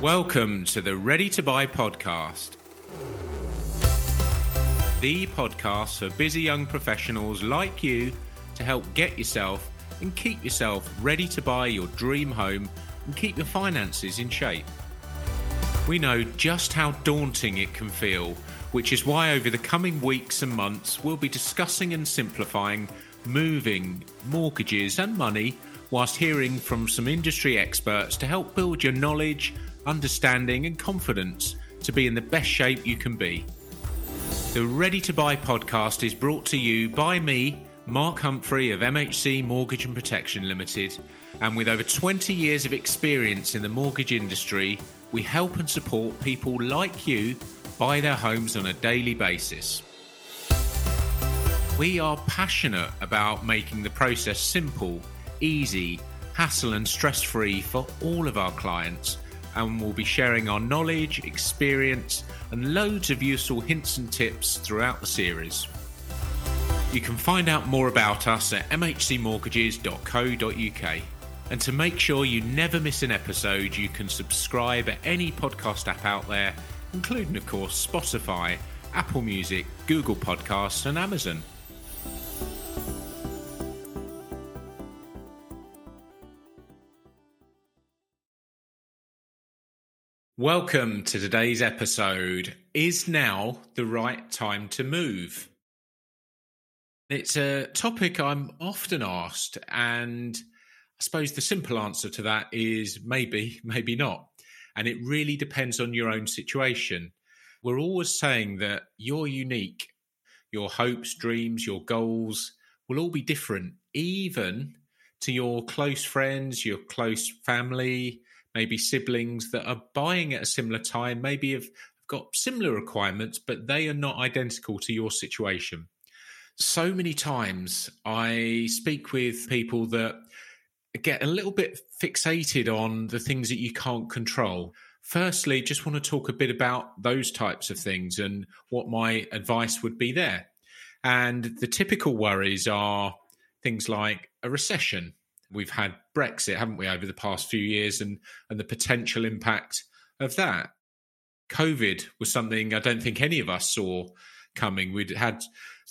Welcome to the Ready to Buy podcast. The podcast for busy young professionals like you to help get yourself and keep yourself ready to buy your dream home and keep your finances in shape. We know just how daunting it can feel, which is why over the coming weeks and months we'll be discussing and simplifying moving, mortgages, and money whilst hearing from some industry experts to help build your knowledge, understanding, and confidence to be in the best shape you can be. The Ready to Buy podcast is brought to you by me, Mark Humphrey of MHC Mortgage and Protection Limited, and with over 20 years of experience in the mortgage industry, we help and support people like you buy their homes on a daily basis. We are passionate about making the process simple, easy, hassle and stress free for all of our clients, and we'll be sharing our knowledge, experience, and loads of useful hints and tips throughout the series. You can find out more about us at mhcmortgages.co.uk. And to make sure you never miss an episode, you can subscribe at any podcast app out there, including, of course, Spotify, Apple Music, Google Podcasts, and Amazon. Welcome to today's episode. Is now the right time to move? It's a topic I'm often asked, and I suppose the simple answer to that is maybe, maybe not. And it really depends on your own situation. We're always saying that you're unique. Your hopes, dreams, your goals will all be different, even to your close friends, your close family, maybe siblings that are buying at a similar time, maybe have got similar requirements, but they are not identical to your situation so many times I speak with people that get a little bit fixated on the things that you can't control. Firstly, just want to talk a bit about those types of things and what my advice would be there. And the typical worries are things like a recession. We've had Brexit, haven't we, over the past few years and, and the potential impact of that. COVID was something I don't think any of us saw coming. We'd had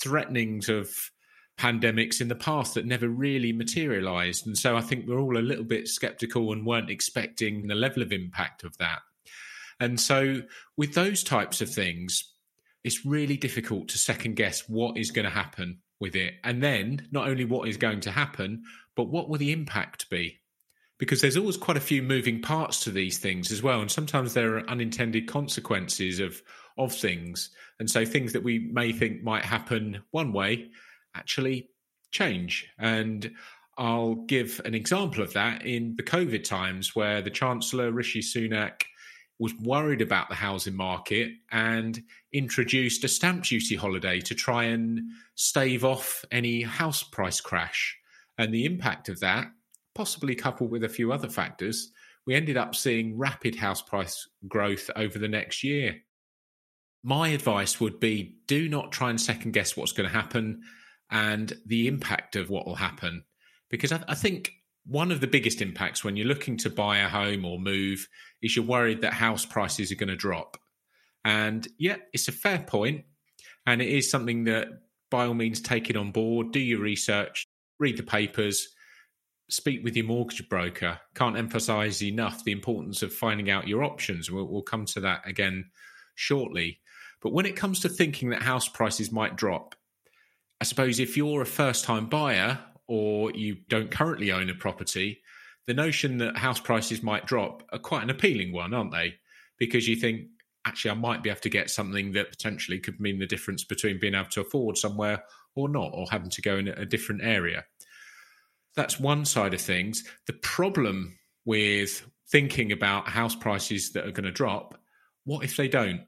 threatenings of pandemics in the past that never really materialized. And so I think we're all a little bit skeptical and weren't expecting the level of impact of that. And so with those types of things, it's really difficult to second guess what is going to happen with it. And then not only what is going to happen, but what will the impact be? Because there's always quite a few moving parts to these things as well. And sometimes there are unintended consequences of of things. And so things that we may think might happen one way actually change. And I'll give an example of that in the COVID times where the Chancellor, Rishi Sunak, was worried about the housing market and introduced a stamp duty holiday to try and stave off any house price crash. And the impact of that, possibly coupled with a few other factors, we ended up seeing rapid house price growth over the next year my advice would be do not try and second guess what's going to happen and the impact of what will happen. Because I, I, think one of the biggest impacts when you're looking to buy a home or move is you're worried that house prices are going to drop. And yeah, it's a fair point, And it is something that by all means take it on board, do your research, read the papers, speak with your mortgage broker. Can't emphasize enough the importance of finding out your options. We'll, we'll come to that again shortly. But when it comes to thinking that house prices might drop, I suppose if you're a first time buyer or you don't currently own a property, the notion that house prices might drop are quite an appealing one, aren't they? Because you think, actually, I might be able to get something that potentially could mean the difference between being able to afford somewhere or not, or having to go in a different area. That's one side of things. The problem with thinking about house prices that are going to drop, what if they don't?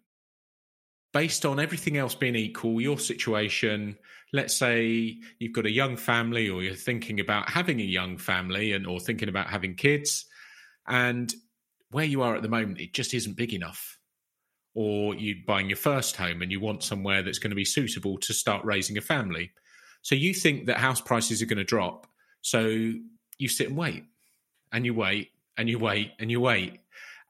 based on everything else being equal, your situation, let's say you've got a young family or you're thinking about having a young family and or thinking about having kids and where you are at the moment it just isn't big enough or you're buying your first home and you want somewhere that's going to be suitable to start raising a family so you think that house prices are going to drop so you sit and wait and you wait and you wait and you wait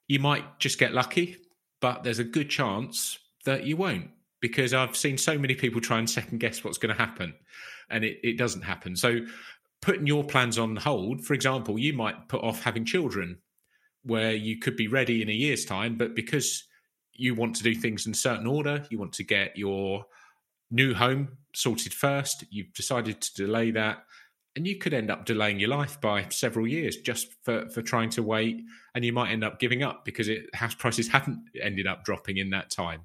You might just get lucky, but there's a good chance that you won't because I've seen so many people try and second guess what's going to happen and it, it doesn't happen. So, putting your plans on hold, for example, you might put off having children where you could be ready in a year's time, but because you want to do things in a certain order, you want to get your new home sorted first, you've decided to delay that. And you could end up delaying your life by several years just for, for trying to wait. And you might end up giving up because it, house prices haven't ended up dropping in that time.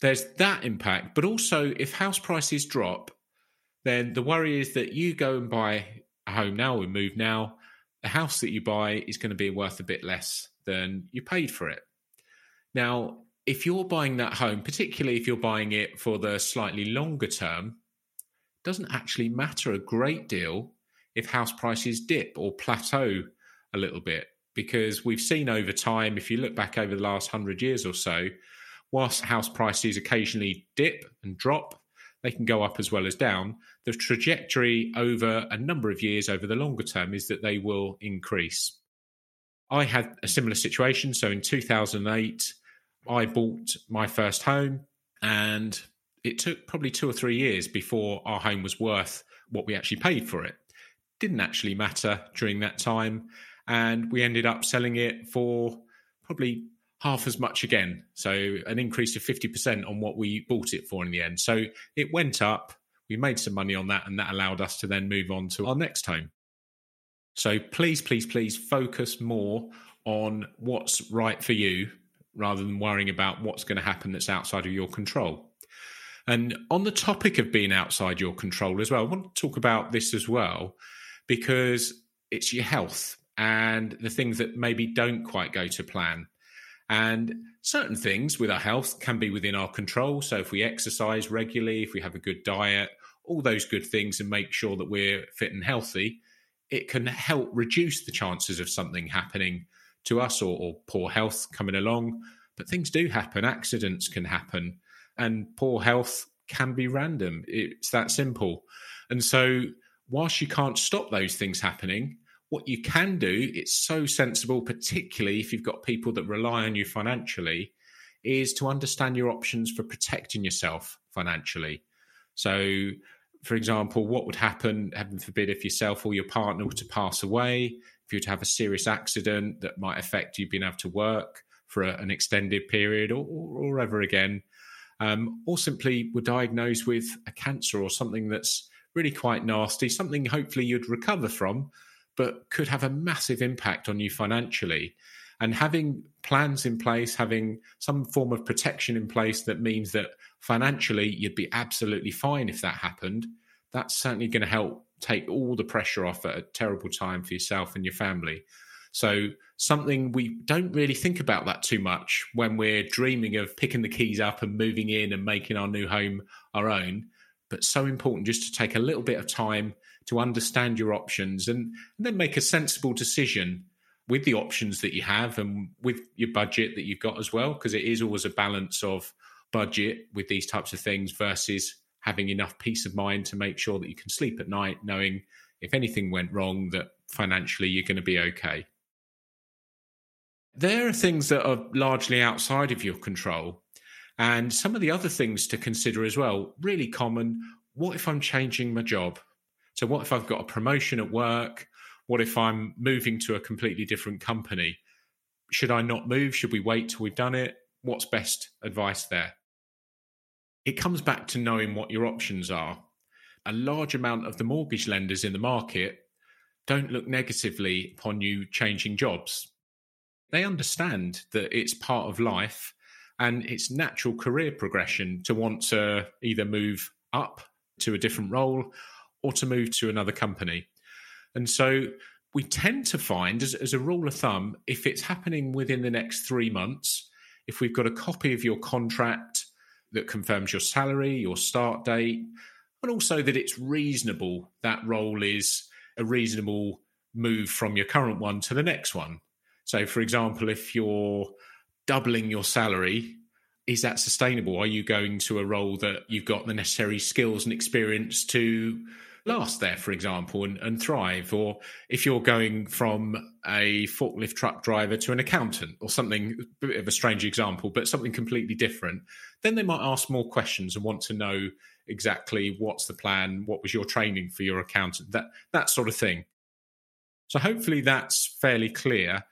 There's that impact. But also, if house prices drop, then the worry is that you go and buy a home now or move now, the house that you buy is going to be worth a bit less than you paid for it. Now, if you're buying that home, particularly if you're buying it for the slightly longer term, doesn't actually matter a great deal if house prices dip or plateau a little bit because we've seen over time if you look back over the last 100 years or so whilst house prices occasionally dip and drop they can go up as well as down. The trajectory over a number of years over the longer term is that they will increase. I had a similar situation. So in 2008 i bought my first home and it took probably two or three years before our home was worth what we actually paid for it. Didn't actually matter during that time. And we ended up selling it for probably half as much again. So an increase of 50% on what we bought it for in the end. So it went up. We made some money on that, and that allowed us to then move on to our next home. So please, please, please focus more on what's right for you rather than worrying about what's going to happen that's outside of your control. And on the topic of being outside your control as well, I want to talk about this as well because it's your health and the things that maybe don't quite go to plan. And certain things with our health can be within our control. So if we exercise regularly, if we have a good diet, all those good things, and make sure that we're fit and healthy, it can help reduce the chances of something happening to us or, or poor health coming along. But things do happen, accidents can happen and poor health can be random. It's that simple. And so, whilst you can't stop those things happening, what you can do, it's so sensible, particularly if you've got people that rely on you financially, is to understand your options for protecting yourself financially. So, for example, what would happen, heaven forbid, if yourself or your partner were to pass away, if you were to have a serious accident that might affect you being able to work for a, an extended period or, or, or ever again, um, or simply were diagnosed with a cancer or something that's really quite nasty, something hopefully you'd recover from, but could have a massive impact on you financially. And having plans in place, having some form of protection in place that means that financially you'd be absolutely fine if that happened, that's certainly going to help take all the pressure off at a terrible time for yourself and your family. So something we don't really think about that too much when we're dreaming of picking the keys up and moving in and making our new home our own. But so important just to take a little bit of time to understand your options and, and then make a sensible decision with the options that you have and with your budget that you've got as well, because it is always a balance of budget with these types of things versus having enough peace of mind to make sure that you can sleep at night knowing if anything went wrong that financially you're going to be okay there are things that are largely outside of your control. And some of the other things to consider as well, really common. What if I'm changing my job? So, what if I've got a promotion at work? What if I'm moving to a completely different company? Should I not move? Should we wait till we've done it? What's best advice there? It comes back to knowing what your options are. A large amount of the mortgage lenders in the market don't look negatively upon you changing jobs they understand that it's part of life and it's natural career progression to want to either move up to a different role or to move to another company. And so we tend to find, as, as, a rule of thumb, if it's happening within the next three months, if we've got a copy of your contract that confirms your salary, your start date, and also that it's reasonable, that role is a reasonable move from your current one to the next one. So, for example, if you're doubling your salary, is that sustainable? Are you going to a role that you've got the necessary skills and experience to last there, for example, and, and thrive. Or if you're going from a forklift truck driver to an accountant or something, a bit of a strange example, but something completely different, then they might ask more questions and want to know exactly what's the plan, what was your training for your accountant, that that sort of thing. So hopefully that's fairly clear.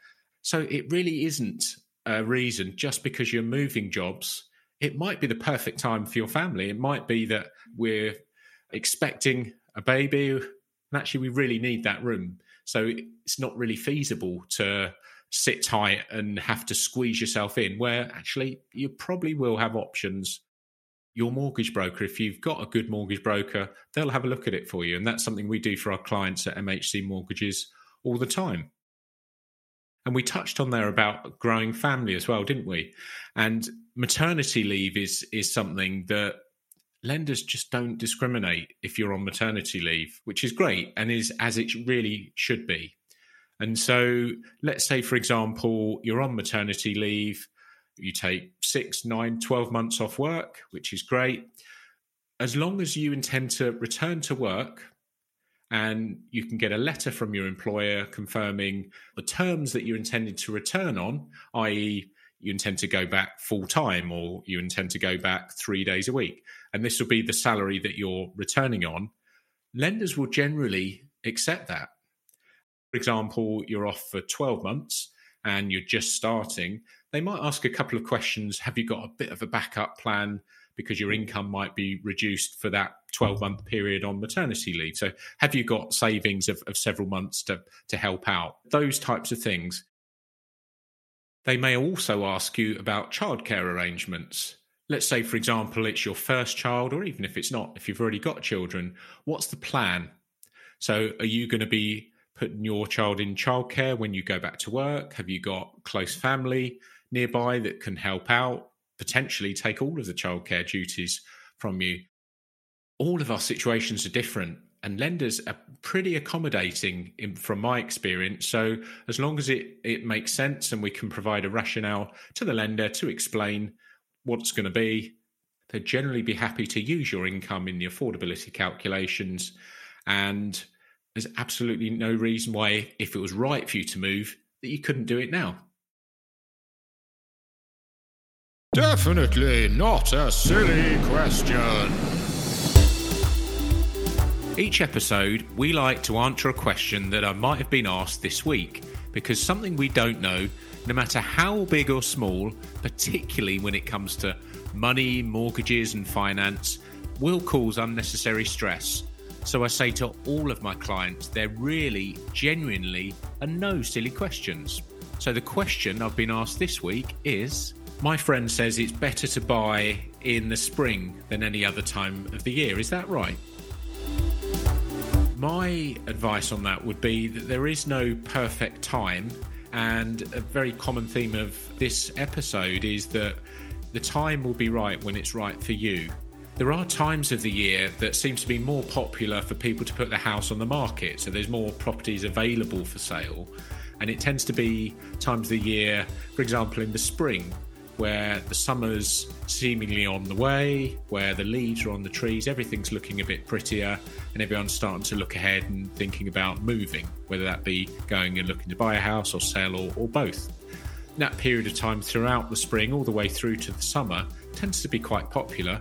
So it really isn't a reason just because you're moving jobs. It might be the perfect time for your family. It might be that we're expecting a baby, and actually we really need that room. So it's not really feasible to sit tight and have to squeeze yourself in, where actually you probably will have options. Your mortgage broker, if you've got a good mortgage broker, they'll have a look at it for you. And that's something we do for our clients at MHC Mortgages all the time. And we touched on there about growing family as well, didn't we? And maternity leave is is something that lenders just don't discriminate if you're on maternity leave, which is great and is as it really should be. And so, let's say, for example, you're on maternity leave, you take six, nine, 12 months off work, which is great. As long as you intend to return to work and you can get a letter from your employer confirming the terms that you intended to return on, i.e., you intend to go back full time or you intend to go back three days a week, and this will be the salary that you're returning on, lenders will generally accept that. For example, you're off for 12 months and you're just starting, they might ask a couple of questions. Have you got a bit of a backup plan? Because your income might be reduced for that 12 month period on maternity leave. So, have you got savings of, of several months to, to help out? Those types of things. They may also ask you about childcare arrangements. Let's say, for example, it's your first child, or even if it's not, if you've already got children, what's the plan? So, are you going to be putting your child in childcare when you go back to work? Have you got close family nearby that can help out, potentially take all of the childcare duties from you? All of our situations are different and lenders are pretty accommodating in, from my experience. So as long as it it makes sense and we can provide a rationale to the lender to explain what it's going to be, they'd generally be happy to use your income in the affordability calculations. And there's absolutely no reason why, if it was right for you to move, that you couldn't do it now. Definitely not a silly question. Each episode, we like to answer a question that I might have been asked this week because something we don't know, no matter how big or small, particularly when it comes to money, mortgages, and finance, will cause unnecessary stress. So I say to all of my clients, there really, genuinely are no silly questions. So the question I've been asked this week is My friend says it's better to buy in the spring than any other time of the year. Is that right? My advice on that would be that there is no perfect time, and a very common theme of this episode is that the time will be right when it's right for you. There are times of the year that seems to be more popular for people to put their house on the market, so there's more properties available for sale. And it tends to be times of the year, for example, in the spring, where the summer's seemingly on the way, where the leaves are on the trees, everything's looking a bit prettier, and everyone's starting to look ahead and thinking about moving, whether that be going and looking to buy a house or sell or, or both. That period of time throughout the spring, all the way through to the summer, tends to be quite popular,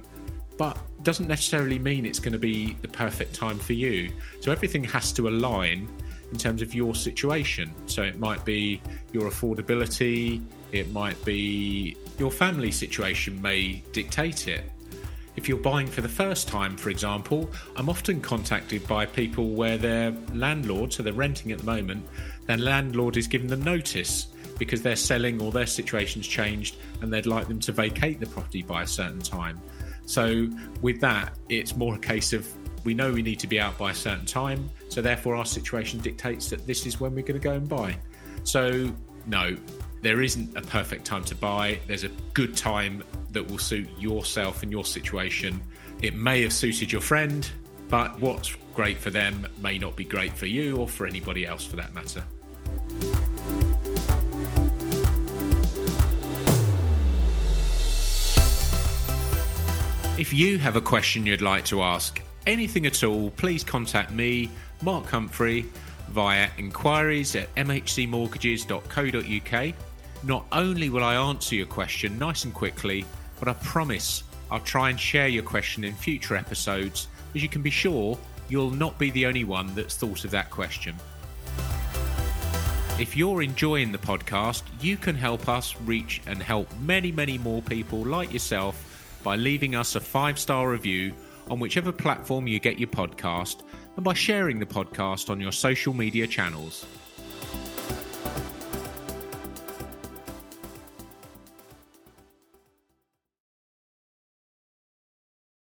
but doesn't necessarily mean it's going to be the perfect time for you. So everything has to align in terms of your situation. So it might be your affordability, it might be your family situation may dictate it. If you're buying for the first time, for example, I'm often contacted by people where their landlord, so they're renting at the moment, their landlord is giving them notice because they're selling or their situation's changed and they'd like them to vacate the property by a certain time. So, with that, it's more a case of we know we need to be out by a certain time, so therefore our situation dictates that this is when we're going to go and buy. So, no, there isn't a perfect time to buy. There's a good time that will suit yourself and your situation. It may have suited your friend, but what's great for them may not be great for you or for anybody else for that matter. If you have a question you'd like to ask, anything at all, please contact me, Mark Humphrey, via inquiries at mhcmortgages.co.uk. Not only will I answer your question nice and quickly, but I promise I'll try and share your question in future episodes, as you can be sure you'll not be the only one that's thought of that question. If you're enjoying the podcast, you can help us reach and help many, many more people like yourself by leaving us a five star review on whichever platform you get your podcast and by sharing the podcast on your social media channels.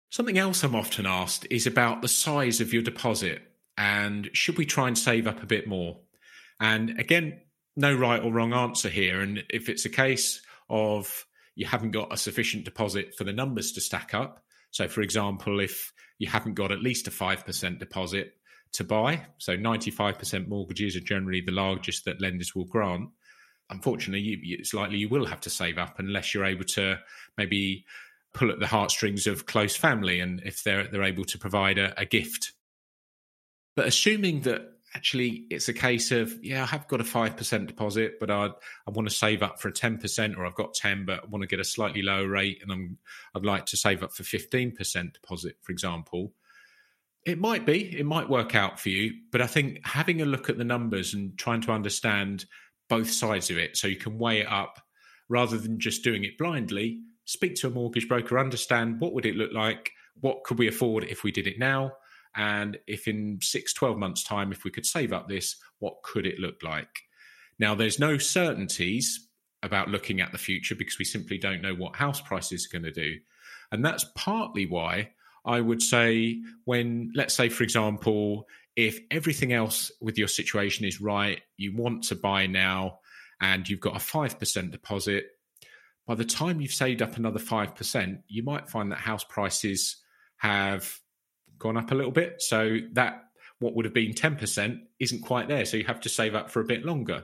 Something else I'm often asked is about the size of your deposit and should we try and save up a bit more? And again, no right or wrong answer here. And if it's a case of you haven't got a sufficient deposit for the numbers to stack up, so for example, if you haven't got at least a 5% deposit to buy, so 95% mortgages are generally the largest that lenders will grant. Unfortunately, you, it's likely you will have to save up unless you're able to maybe pull at the heartstrings of close family and if they're they're able to provide a, a gift. But assuming that actually it's a case of yeah i have got a 5% deposit but i i want to save up for a 10% or i've got 10 but i want to get a slightly lower rate and i'm i'd like to save up for 15% deposit for example. It might be it might work out for you but i think having a look at the numbers and trying to understand both sides of it so you can weigh it up rather than just doing it blindly speak to a mortgage broker understand what would it look like what could we afford if we did it now and if in six, 12 months' time, if we could save up this, what could it look like? Now, there's no certainties about looking at the future because we simply don't know what house prices are going to do. And that's partly why I would say, when, let's say, for example, if everything else with your situation is right, you want to buy now, and you've got a 5% deposit, by the time you've saved up another 5%, you might find that house prices have gone up a little bit. So that what would have been 10% isn't quite there. So you have to save up for a bit longer.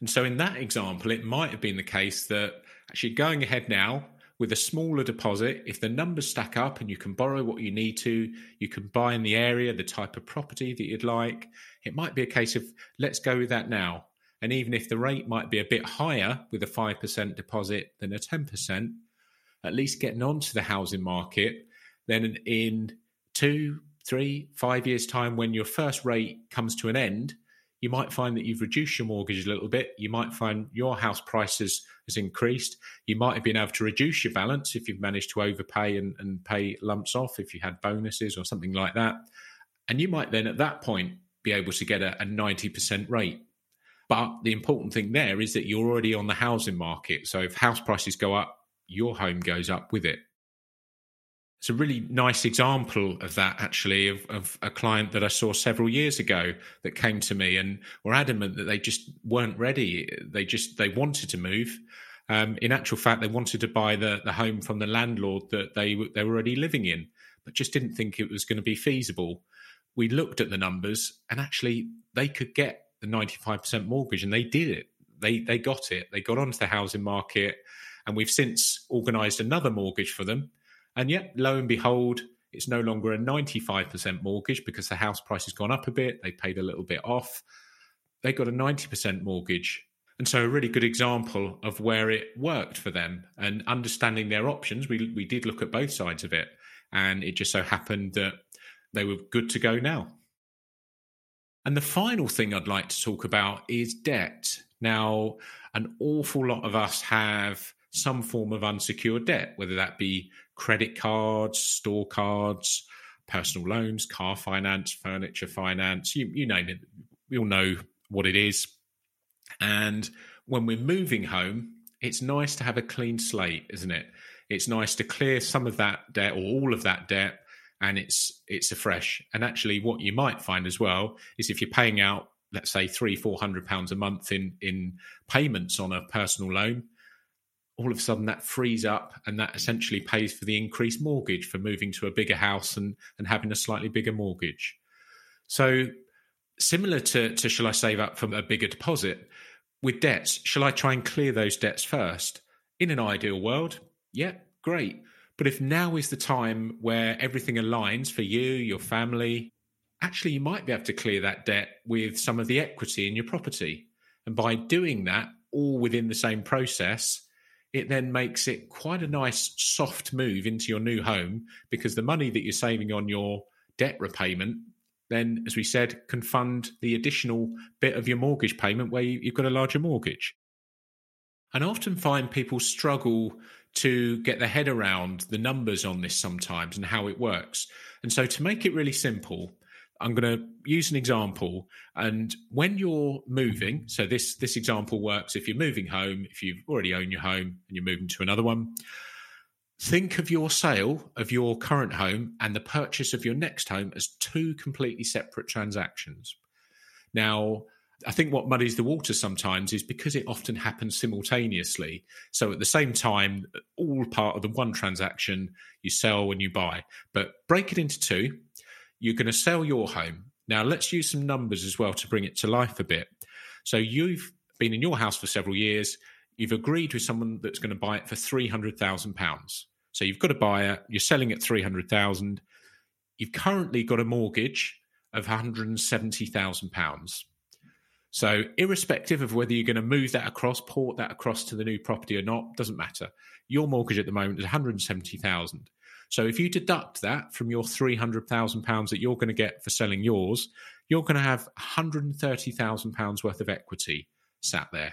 And so in that example, it might have been the case that actually going ahead now with a smaller deposit, if the numbers stack up and you can borrow what you need to, you can buy in the area, the type of property that you'd like, it might be a case of let's go with that now. And even if the rate might be a bit higher with a 5% deposit than a 10%, at least getting onto the housing market, then in two, three, five years' time, when your first rate comes to an end, you might find that you've reduced your mortgage a little bit. You might find your house prices has increased. You might have been able to reduce your balance if you've managed to overpay and, and pay lumps off if you had bonuses or something like that. And you might then at that point be able to get a, a 90% rate. But the important thing there is that you're already on the housing market. So if house prices go up, your home goes up with it it's a really nice example of that actually of, of, a client that i saw several years ago that came to me and were adamant that they just weren't ready. They just they wanted to move. Um, in actual fact they wanted to buy the, the home from the landlord that they, they were already living in but just didn't think it was going to be feasible. We looked at the numbers and actually they could get the 95% mortgage and they did it. They they got it. They got onto the housing market and we've since organized another mortgage for them and yet, lo and behold, it's no longer a 95% mortgage because the house price has gone up a bit. They paid a little bit off. They got a 90% mortgage. And so, a really good example of where it worked for them and understanding their options. We, we did look at both sides of it. And it just so happened that they were good to go now. And the final thing I'd like to talk about is debt. Now, an awful lot of us have some form of unsecured debt, whether that be credit cards, store cards, personal loans, car finance, furniture finance, you, you name it. We all know what it is. And when we're moving home, it's nice to have a clean slate, isn't it? It's nice to clear some of that debt or all of that debt and it's it's afresh. And actually what you might find as well is if you're paying out, let's say three, four hundred pounds a month in in payments on a personal loan, all of a sudden that frees up and that essentially pays for the increased mortgage for moving to a bigger house and, and having a slightly bigger mortgage. So, similar to, to shall I save up from a bigger deposit, with debts, shall I try and clear those debts first? In an ideal world, yeah, great. But But if now is the time where everything aligns for you, your family, actually you might be able to clear that debt with some of the equity in your property. And by doing that all within the same process, it then makes it quite a nice soft move into your new home because the money that you're saving on your debt repayment then as we said can fund the additional bit of your mortgage payment where you've got a larger mortgage and I often find people struggle to get their head around the numbers on this sometimes and how it works. And so, to make it really simple, I'm going to use an example. And when you're moving, mm-hmm. so this this example works if you're moving home, if you've already owned your home and you're moving to another one. Think of your sale of your current home and the purchase of your next home as two completely separate transactions. Now, I think what muddies the water sometimes is because it often happens simultaneously. So at the same time, all part of the one transaction, you sell and you buy. But break it into two you're going to sell your home. Now, let's use some numbers as well to bring it to life a bit. So, you've been in your house for several years. You've agreed with someone that's going to buy it for three hundred thousand pounds. So you've got a buyer. You're selling at three hundred thousand. You've currently got a mortgage of one hundred and seventy thousand pounds. So, irrespective of whether you're going to move that across, port that across to the new property or not, doesn't matter. Your mortgage at the moment is one hundred seventy thousand. So if you deduct that from your £300,000 that you're going to get for selling yours, you're going to have £130,000 worth of equity sat there.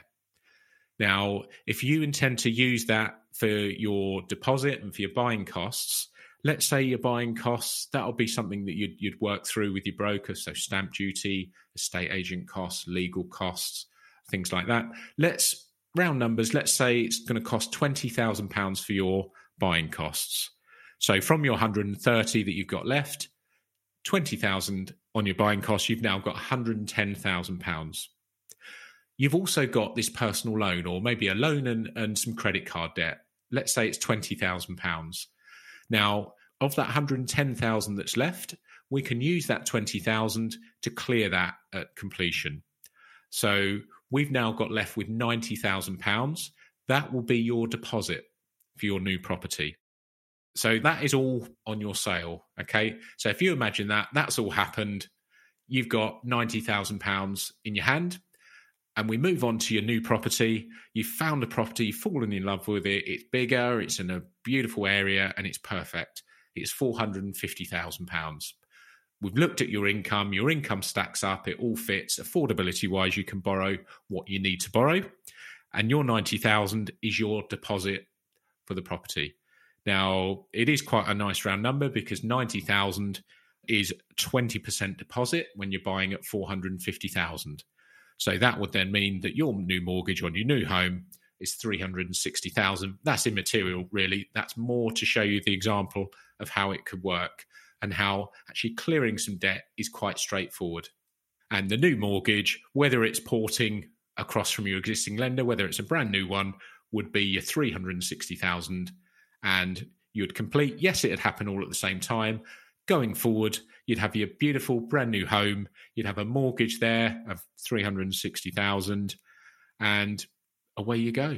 Now, if you intend to use that for your deposit and for your buying costs, let's say your buying costs, that'll be something that you'd, you'd work through with your broker. So, stamp duty, estate agent costs, legal costs, things like that. Let's round numbers, let's say it's going to cost £20,000 for your buying costs. So from your 130 that you've got left, 20,000 on your buying costs, you've now got 110,000 pounds. You've also got this personal loan or maybe a loan and, and some credit card debt. Let's say it's 20,000 pounds. Now, of that 110,000 that's left, we can use that 20,000 to clear that at completion. So we've now got left with 90,000 pounds. That will be your deposit for your new property. So that is all on your sale. Okay. So if you imagine that, that's all happened. You've got £90,000 in your hand. And we move on to your new property. You've found a property, you've fallen in love with it. It's bigger, it's in a beautiful area, and it's perfect. It's £450,000. We've looked at your income. Your income stacks up. It all fits. Affordability wise, you can borrow what you need to borrow. And your 90,000 is your deposit for the property. Now, it is quite a nice round number because 90,000 is 20% deposit when you're buying at 450,000. So that would then mean that your new mortgage on your new home is 360,000. That's immaterial really. That's more to show you the example of how it could work and how actually clearing some debt is quite straightforward. And the new mortgage, whether it's porting across from your existing lender, whether it's a brand new one, would be your 360,000 and you'd complete. Yes, it'd happen all at the same time. Going forward, you'd have your beautiful brand new home. You'd have a mortgage there of three hundred and sixty thousand, and away you go.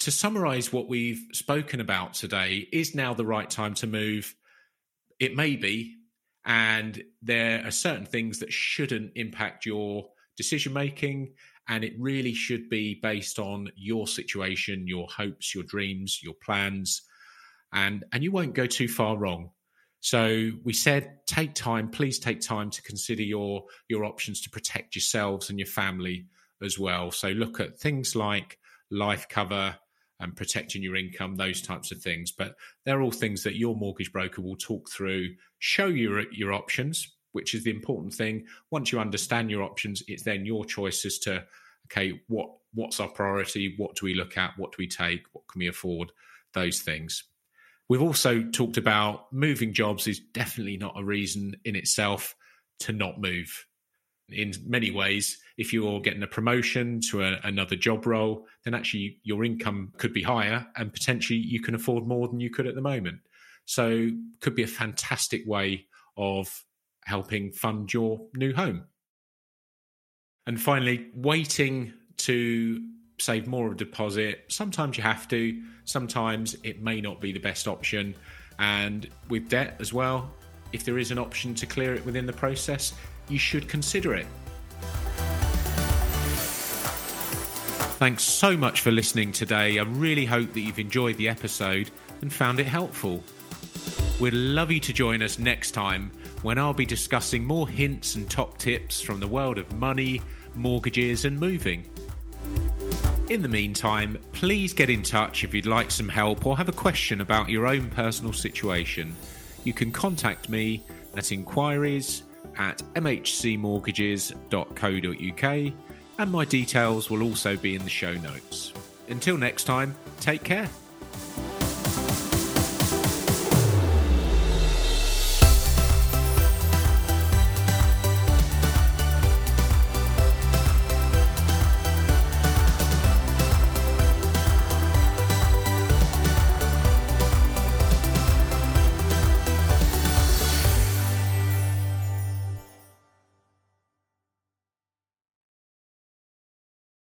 To summarize what we've spoken about today, is now the right time to move? It may be, and there are certain things that shouldn't impact your decision making and it really should be based on your situation your hopes your dreams your plans. And and you won't go too far wrong. So we said take time please take time to consider your your options to protect yourselves and your family as well. So look at things like life cover and protecting your income those types of things. But they're all things that your mortgage broker will talk through show you your, options which is the important thing. Once you understand your options, it's then your choice as to okay, what what's our priority? What do we look at? What do we take? What can we afford? Those things. We've also talked about moving jobs is definitely not a reason in itself to not move. In many ways, if you're getting a promotion to a, another job role, then actually your income could be higher and potentially you can afford more than you could at the moment. So, could be a fantastic way of helping fund your new home. And finally, waiting to save more of a deposit. Sometimes you have to, sometimes it may not be the best option. And with debt as well, if there is an option to clear it within the process, you should consider it. Thanks so much for listening today. I really hope that you've enjoyed the episode and found it helpful. We'd love you to join us next time when I'll be discussing more hints and top tips from the world of money, mortgages, and moving. In the meantime, please get in touch if you'd like some help or have a question about your own personal situation. You can contact me at inquiries at mhcmortgages.co.uk and my details will also be in the show notes. Until next time, take care.